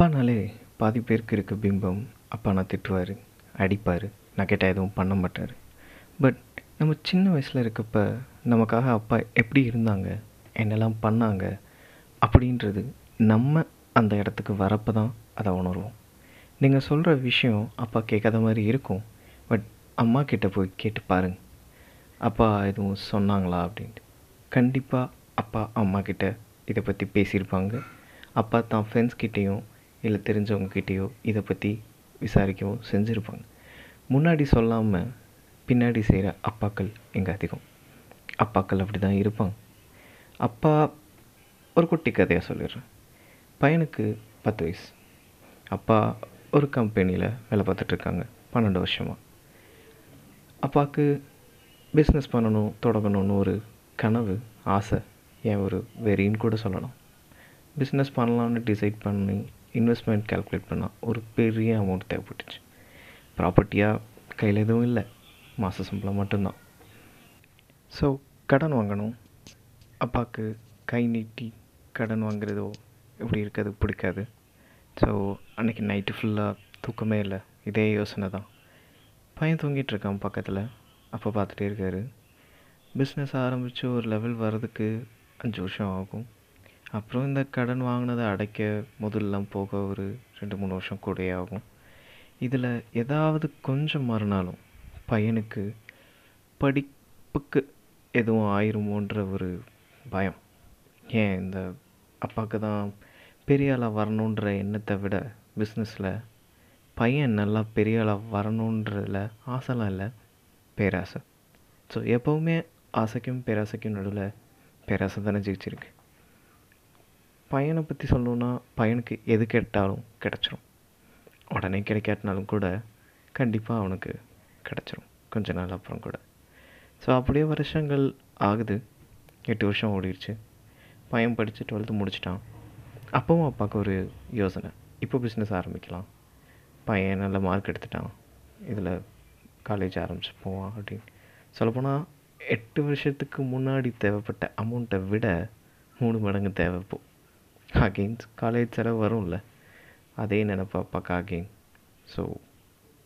அப்பானாலே பாதி பேருக்கு இருக்க பிம்பம். அப்பானா திட்டுவார் அடிப்பார். நான் கேட்டால் எதுவும் பண்ண மாட்டார். பட் நம்ம சின்ன வயசில் இருக்கப்ப நமக்காக அப்பா எப்படி இருந்தாங்க என்னெல்லாம் பண்ணாங்க அப்படின்றது நம்ம அந்த இடத்துக்கு வரப்போ தான் அதை உணர்வோம். நீங்கள் சொல்கிற விஷயம் அப்பா கேட்காத மாதிரி இருக்கும். பட் அம்மா கிட்டே போய் கேட்டு பாருங்க. அப்பா எதுவும் சொன்னாங்களா அப்படின்ட்டு. கண்டிப்பாக அப்பா அம்மா கிட்ட இதை பற்றி பேசியிருப்பாங்க. அப்பா தான் ஃப்ரெண்ட்ஸ் கிட்டேயும் இல்லை தெரிஞ்சவங்கக்கிட்டேயோ இதை பற்றி விசாரிக்கவும் செஞ்சுருப்பாங்க. முன்னாடி சொல்லாமல் பின்னாடி செய்கிற அப்பாக்கள் எங்கே அதிகம்? அப்பாக்கள் அப்படி தான் இருப்பாங்க. அப்பா ஒரு குட்டி கதையாக சொல்லிடுறேன். பையனுக்கு பத்து வயசு. அப்பா ஒரு கம்பெனியில் வேலை பார்த்துட்ருக்காங்க பன்னெண்டு வருஷமாக அப்பாவுக்கு பிஸ்னஸ் பண்ணணும் தொடங்கணும்னு ஒரு கனவு ஆசை. ஏன் ஒரு வெறின்னு கூட சொல்லலாம். பிஸ்னஸ் பண்ணலான்னு டிசைட் பண்ணி இன்வெஸ்ட்மெண்ட் கால்குலேட் பண்ணால் ஒரு பெரிய அமௌண்ட் தேவைப்பட்டுச்சு. ப்ராப்பர்ட்டியாக கையில் எதுவும் இல்லை. மாத சம்பளம் மட்டும்தான். ஸோ கடன் வாங்கணும். அப்பாவுக்கு கை நீட்டி கடன் வாங்குறதோ இப்படி இருக்கிறது பிடிக்காது. ஸோ அன்றைக்கி நைட்டு ஃபுல்லாக தூக்கமே இல்லை. இதே யோசனை தான். பையன் தூங்கிட்டு இருக்கான் பக்கத்தில். அப்போ பார்த்துட்டே இருக்காரு. பிஸ்னஸ் ஆரம்பித்து ஒரு லெவல் வர்றதுக்கு அஞ்சு வருஷம் ஆகும். அப்புறம் இந்த கடன் வாங்கினதை அடைக்க முதல்லாம் போக ஒரு ரெண்டு மூணு வருஷம் கூடயே ஆகும். இதில் ஏதாவது கொஞ்சம் மாறினாலும் பையனுக்கு படிப்புக்கு எதுவும் ஆயிருமோன்ற ஒரு பயம். ஏன் இந்த அப்பாவுக்கு தான் பெரிய ஆளாக வரணுன்ற எண்ணத்தை விட பிஸ்னஸில் பையன் நல்லா பெரிய ஆளாக வரணுன்றதில் ஆசைலாம் இல்லை பேராசை. ஸோ எப்போவுமே ஆசைக்கும் பேராசைக்கும் நடுவில் பேராசை தானே ஜெயிச்சிருக்கு. பையனை பற்றி சொல்லணுன்னா பையனுக்கு எது கேட்டாலும் கிடச்சிரும். உடனே கிடைக்காட்டினாலும் கூட கண்டிப்பாக அவனுக்கு கிடச்சிரும். கொஞ்ச நாள் அப்புறம் கூட. ஸோ அப்படியே வருஷங்கள் ஆகுது. எட்டு வருஷம் ஓடிடுச்சு. பையன் படித்து டுவெல்த்து முடிச்சிட்டான். அப்பவும் அப்பாவுக்கு ஒரு யோசனை. இப்போ பிஸ்னஸ் ஆரம்பிக்கலாம். பையன் நல்ல மார்க் எடுத்துட்டான். இதில் காலேஜ் ஆரம்பிச்சு போவான் அப்படின்னு. சொல்லப்போனால் எட்டு வருஷத்துக்கு முன்னாடி தேவைப்பட்ட அமௌண்ட்டை விட மூணு மடங்கு தேவைப்போ அகெயின்ஸ் காலேஜ் செலவு வரும்ல. அதே நினப்பு அப்பாக்கா அகெயின் ஸோ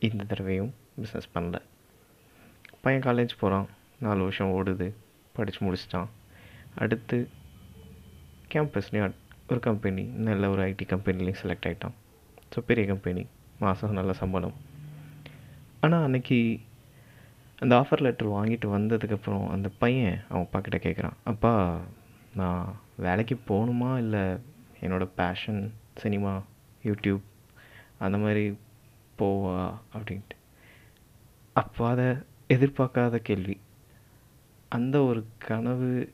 இந்த தடவையும் பிஸ்னஸ் பண்ணல. பையன் காலேஜ் போகிறான் நாலு வருஷம் ஓடுது. படித்து முடிச்சிட்டான். அடுத்து கேம்பஸ்லேயும் ஒரு கம்பெனி நல்ல ஒரு ஐடி கம்பெனிலையும் செலக்ட் ஆகிட்டான் ஸோ பெரிய கம்பெனி மாதம் நல்ல சம்பளம். ஆனால் அன்னைக்கு அந்த ஆஃபர் லெட்டர் வாங்கிட்டு வந்ததுக்கப்புறம் அந்த பையன் அவன் அப்பா கிட்டே கேட்குறான் அப்பா நான் வேலைக்கு போகணுமா? இல்லை என்னோடய பேஷன் சினிமா யூடியூப் அந்த மாதிரி போவா அப்படின்ட்டு. அப்போ அதை எதிர்பார்க்காத கேள்வி. அந்த ஒரு கனவு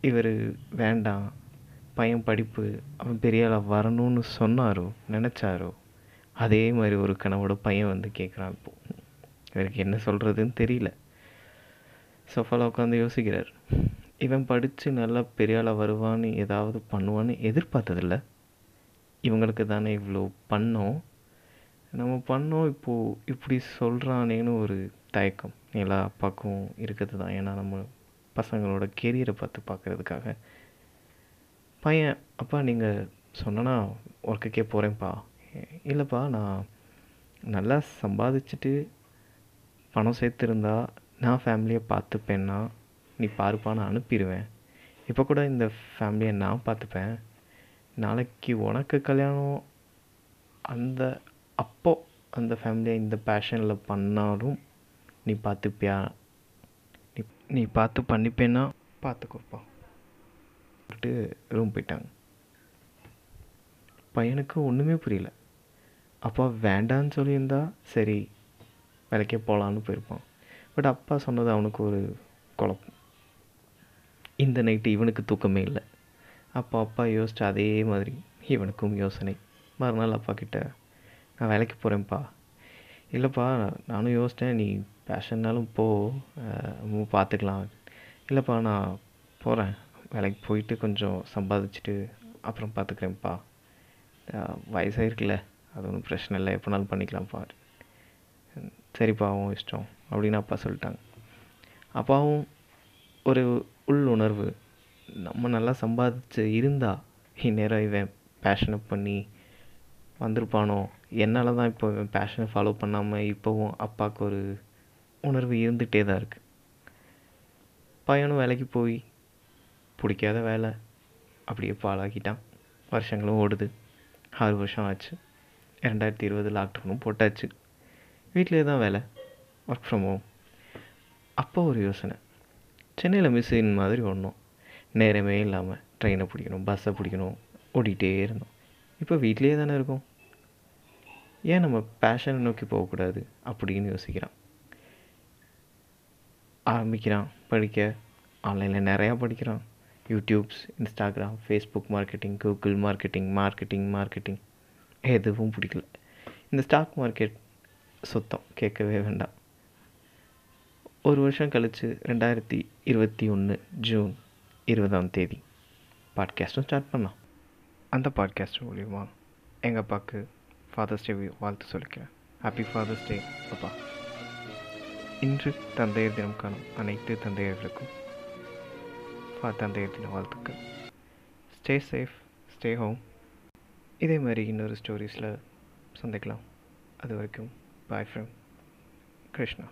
இவர் வேண்டாம். பையன் படிப்பு அவன் பெரிய ஆளாக வரணும்னு சொன்னாரோ நினச்சாரோ அதே மாதிரி ஒரு கனவோட பையன் வந்து கேட்குறான் இப்போ. இவருக்கு என்ன சொல்கிறதுன்னு தெரியல. சோஃபாவில் உட்காந்து யோசிக்கிறார். இவன் படித்து நல்லா பெரிய ஆளாக வருவான்னு ஏதாவது பண்ணுவான்னு எதிர்பார்த்ததில்ல. இவங்களுக்கு தானே இவ்வளோ பண்ணோம். நம்ம பண்ணோம் இப்போது இப்படி சொல்கிறானேன்னு ஒரு தயக்கம் எல்லா அப்பாவுக்கும் இருக்கிறது தான் ஏன்னா நம்ம பசங்களோட கெரியரை பார்த்து பார்க்குறதுக்காக. பையன் அப்பா நீங்கள் சொன்னா ஒர்க்குக்கே போகிறேன்ப்பா இல்லைப்பா நான் நல்லா சம்பாதிச்சுட்டு பணம் சேர்த்துருந்தா நான் ஃபேமிலியை பார்த்துப்பேன்னா நீ பாருப்பா நான் அனுப்பிடுவேன் இப்போ கூட இந்த ஃபேமிலியை நான் பார்த்துப்பேன். நாளைக்கு உனக்கு கல்யாணம் அந்த அப்போ அந்த ஃபேமிலியை இந்த பேஷனில் பண்ணாலும் நீ பார்த்துப்பியா? நீ நீ பார்த்து பண்ணிப்பேன்னா பார்த்துக்கோப்பா. சொல்லிட்டு ரூம் போயிட்டாங்க. பையனுக்கு ஒன்றுமே புரியல. அப்பா வேண்டான்னு சொல்லியிருந்தா சரி வேலைக்கே போகலான்னு போயிருப்பான். பட் அப்பா சொன்னது அவனுக்கு ஒரு குழப்பம். இந்த நைட்டு இவனுக்கு தூக்கமே இல்லை. அப்போ அப்பா யோசிச்சு அதே மாதிரி இவனுக்கும் யோசனை. மறுநாள் அப்பா கிட்ட நான் வேலைக்கு போகிறேன்ப்பா இல்லைப்பா நானும் யோசித்தேன் நீ பேஷன்னாலும் போ. பார்த்துக்கலாம் இல்லைப்பா நான் போகிறேன் வேலைக்கு போயிட்டு கொஞ்சம் சம்பாதிச்சுட்டு அப்புறம் பார்த்துக்கிறேன்ப்பா வயசாகிருக்குல்ல அது ஒன்றும் பிரச்சனை இல்லை. எப்போனாலும் பண்ணிக்கலாம்ப்பா. சரிப்பா. அவன் இஷ்டம். அப்படின்னு அப்பா சொல்லிட்டாங்க. அப்பாவும் ஒரு உள் உணர்வு நம்ம நல்லா சம்பாதிச்சு இருந்தா இந்நேரம் இவன் பேஷனை பண்ணி வந்திருப்பானோ? என்னால் தான் இப்போ பேஷனை ஃபாலோ பண்ணாமல் இப்போவும் அப்பாவுக்கு ஒரு உணர்வு இருந்துகிட்டே தான் இருக்குது பையனும் வேலைக்கு போய் பிடிக்காத வேலை அப்படியே பாழாக்கிட்டான். வருஷங்களும் ஓடுது. ஆறு வருஷம் ஆச்சு. ரெண்டாயிரத்தி இருபது லாக்டவுனும் போட்டாச்சு. வீட்டிலே தான் வேலை. ஒர்க் ஃப்ரம் ஹோம் அப்போ ஒரு யோசனை. சென்னையில் மிஸ்ஸின் மாதிரி ஒன்றும் நேரமே இல்லாமல் ட்ரெயினை பிடிக்கணும் பஸ்ஸை பிடிக்கணும் ஓடிக்கிட்டே இருந்தோம். இப்போ வீட்லேயே தானே இருக்கோம். ஏன் நம்ம பேஷனை நோக்கி போகக்கூடாது அப்படின்னு யோசிக்கிறான். ஆரம்பிக்கிறான் படிக்க. ஆன்லைனில் நிறையா படிக்கிறான். YouTubes Instagram Facebook marketing Google marketing marketing marketing எதுவும் பிடிக்கல. இந்த ஸ்டாக் மார்க்கெட் சுத்தம் கேட்கவே வேண்டாம். ஒரு வருஷம் கழித்து ரெண்டாயிரத்தி இருபத்தி ஒன்று ஜூன் இருபதாம் தேதி. பாட்காஸ்ட்டும் ஸ்டார்ட் பண்ணலாம். அந்த பாட்காஸ்ட் மூலிமா எங்கள் அப்பாவுக்கு ஃபாதர்ஸ் டே வாழ்த்து சொல்லிக்கிறேன். ஹாப்பி ஃபாதர்ஸ் டே அப்பா. இன்று தந்தையர் தினம் காணும் அனைத்து தந்தையர்களுக்கும் தந்தையர் தின வாழ்த்துக்கள். ஸ்டே சேஃப் ஸ்டே ஹோம் இதே மாதிரி இன்னொரு ஸ்டோரிஸில் சந்திக்கலாம். அது வரைக்கும் பாய் ஃப்ரம் கிருஷ்ணா.